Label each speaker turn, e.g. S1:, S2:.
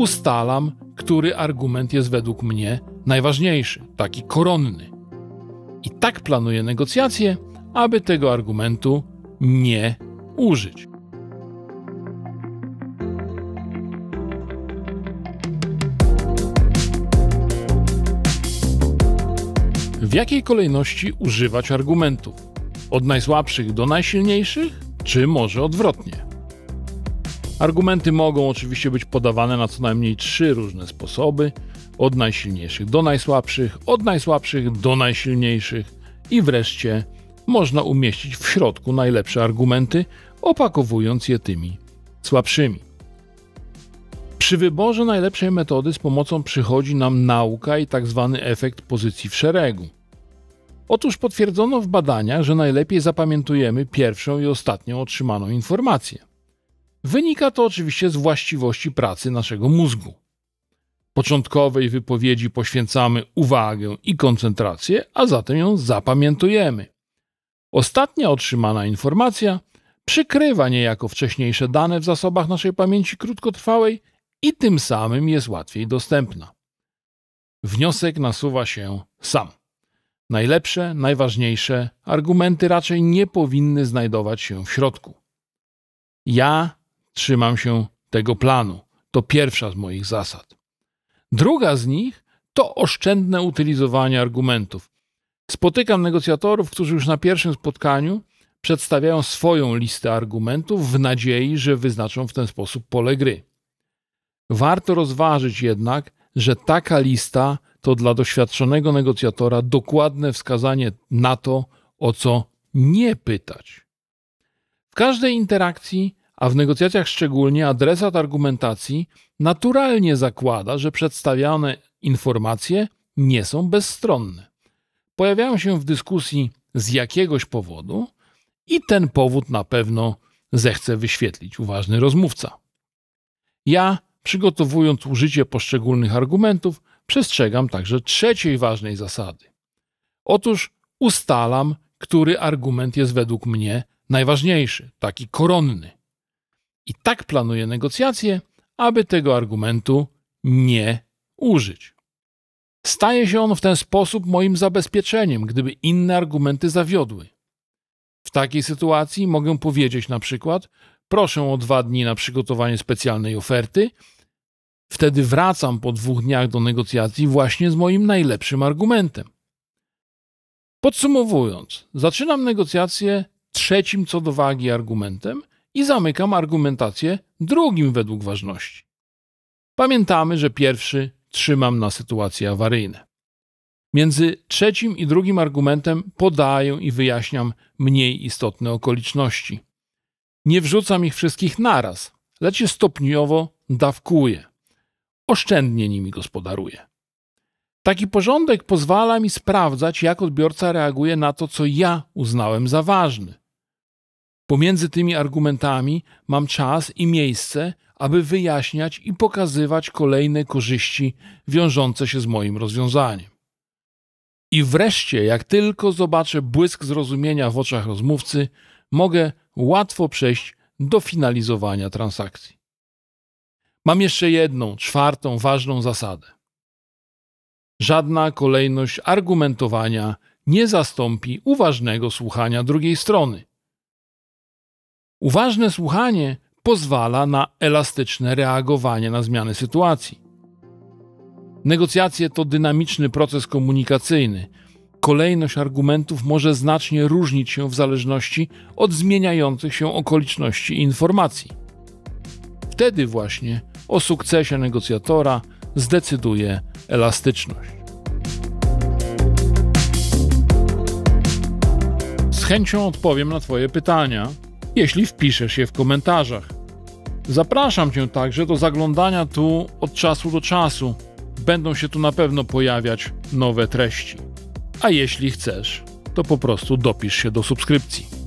S1: ustalam, który argument jest według mnie najważniejszy, taki koronny. I tak planuję negocjacje, aby tego argumentu nie użyć. W jakiej kolejności używać argumentów? Od najsłabszych do najsilniejszych, czy może odwrotnie? Argumenty mogą oczywiście być podawane na co najmniej trzy różne sposoby: od najsilniejszych do najsłabszych, od najsłabszych do najsilniejszych i wreszcie można umieścić w środku najlepsze argumenty, opakowując je tymi słabszymi. Przy wyborze najlepszej metody z pomocą przychodzi nam nauka i tak zwany efekt pozycji w szeregu. Otóż potwierdzono w badaniach, że najlepiej zapamiętujemy pierwszą i ostatnią otrzymaną informację. Wynika to oczywiście z właściwości pracy naszego mózgu. Początkowej wypowiedzi poświęcamy uwagę i koncentrację, a zatem ją zapamiętujemy. Ostatnia otrzymana informacja przykrywa niejako wcześniejsze dane w zasobach naszej pamięci krótkotrwałej i tym samym jest łatwiej dostępna. Wniosek nasuwa się sam. Najlepsze, najważniejsze argumenty raczej nie powinny znajdować się w środku. Ja trzymam się tego planu. To pierwsza z moich zasad. Druga z nich to oszczędne utylizowanie argumentów. Spotykam negocjatorów, którzy już na pierwszym spotkaniu przedstawiają swoją listę argumentów w nadziei, że wyznaczą w ten sposób pole gry. Warto rozważyć jednak, że taka lista to dla doświadczonego negocjatora dokładne wskazanie na to, o co nie pytać. W każdej interakcji, a w negocjacjach szczególnie, adresat argumentacji naturalnie zakłada, że przedstawiane informacje nie są bezstronne. Pojawiają się w dyskusji z jakiegoś powodu i ten powód na pewno zechce wyświetlić uważny rozmówca. Ja, przygotowując użycie poszczególnych argumentów, przestrzegam także trzeciej ważnej zasady. Otóż ustalam, który argument jest według mnie najważniejszy, taki koronny. I tak planuję negocjacje, aby tego argumentu nie użyć. Staje się on w ten sposób moim zabezpieczeniem, gdyby inne argumenty zawiodły. W takiej sytuacji mogę powiedzieć na przykład: Proszę o dwa dni na przygotowanie specjalnej oferty. Wtedy wracam po dwóch dniach do negocjacji właśnie z moim najlepszym argumentem. Podsumowując, zaczynam negocjacje trzecim co do wagi argumentem i zamykam argumentację drugim według ważności. Pamiętamy, że pierwszy trzymam na sytuacje awaryjne. Między trzecim i drugim argumentem podaję i wyjaśniam mniej istotne okoliczności. Nie wrzucam ich wszystkich naraz, lecz je stopniowo dawkuję. Oszczędnie nimi gospodaruję. Taki porządek pozwala mi sprawdzać, jak odbiorca reaguje na to, co ja uznałem za ważne. Pomiędzy tymi argumentami mam czas i miejsce, aby wyjaśniać i pokazywać kolejne korzyści wiążące się z moim rozwiązaniem. I wreszcie, jak tylko zobaczę błysk zrozumienia w oczach rozmówcy, mogę łatwo przejść do finalizowania transakcji. Mam jeszcze jedną, czwartą ważną zasadę. Żadna kolejność argumentowania nie zastąpi uważnego słuchania drugiej strony. Uważne słuchanie pozwala na elastyczne reagowanie na zmiany sytuacji. Negocjacje to dynamiczny proces komunikacyjny. Kolejność argumentów może znacznie różnić się w zależności od zmieniających się okoliczności i informacji. Wtedy właśnie o sukcesie negocjatora zdecyduje elastyczność. Z chęcią odpowiem na Twoje pytania jeśli wpiszesz je w komentarzach. Zapraszam Cię także do zaglądania tu od czasu do czasu. Będą się tu na pewno pojawiać nowe treści. A jeśli chcesz, to po prostu dopisz się do subskrypcji.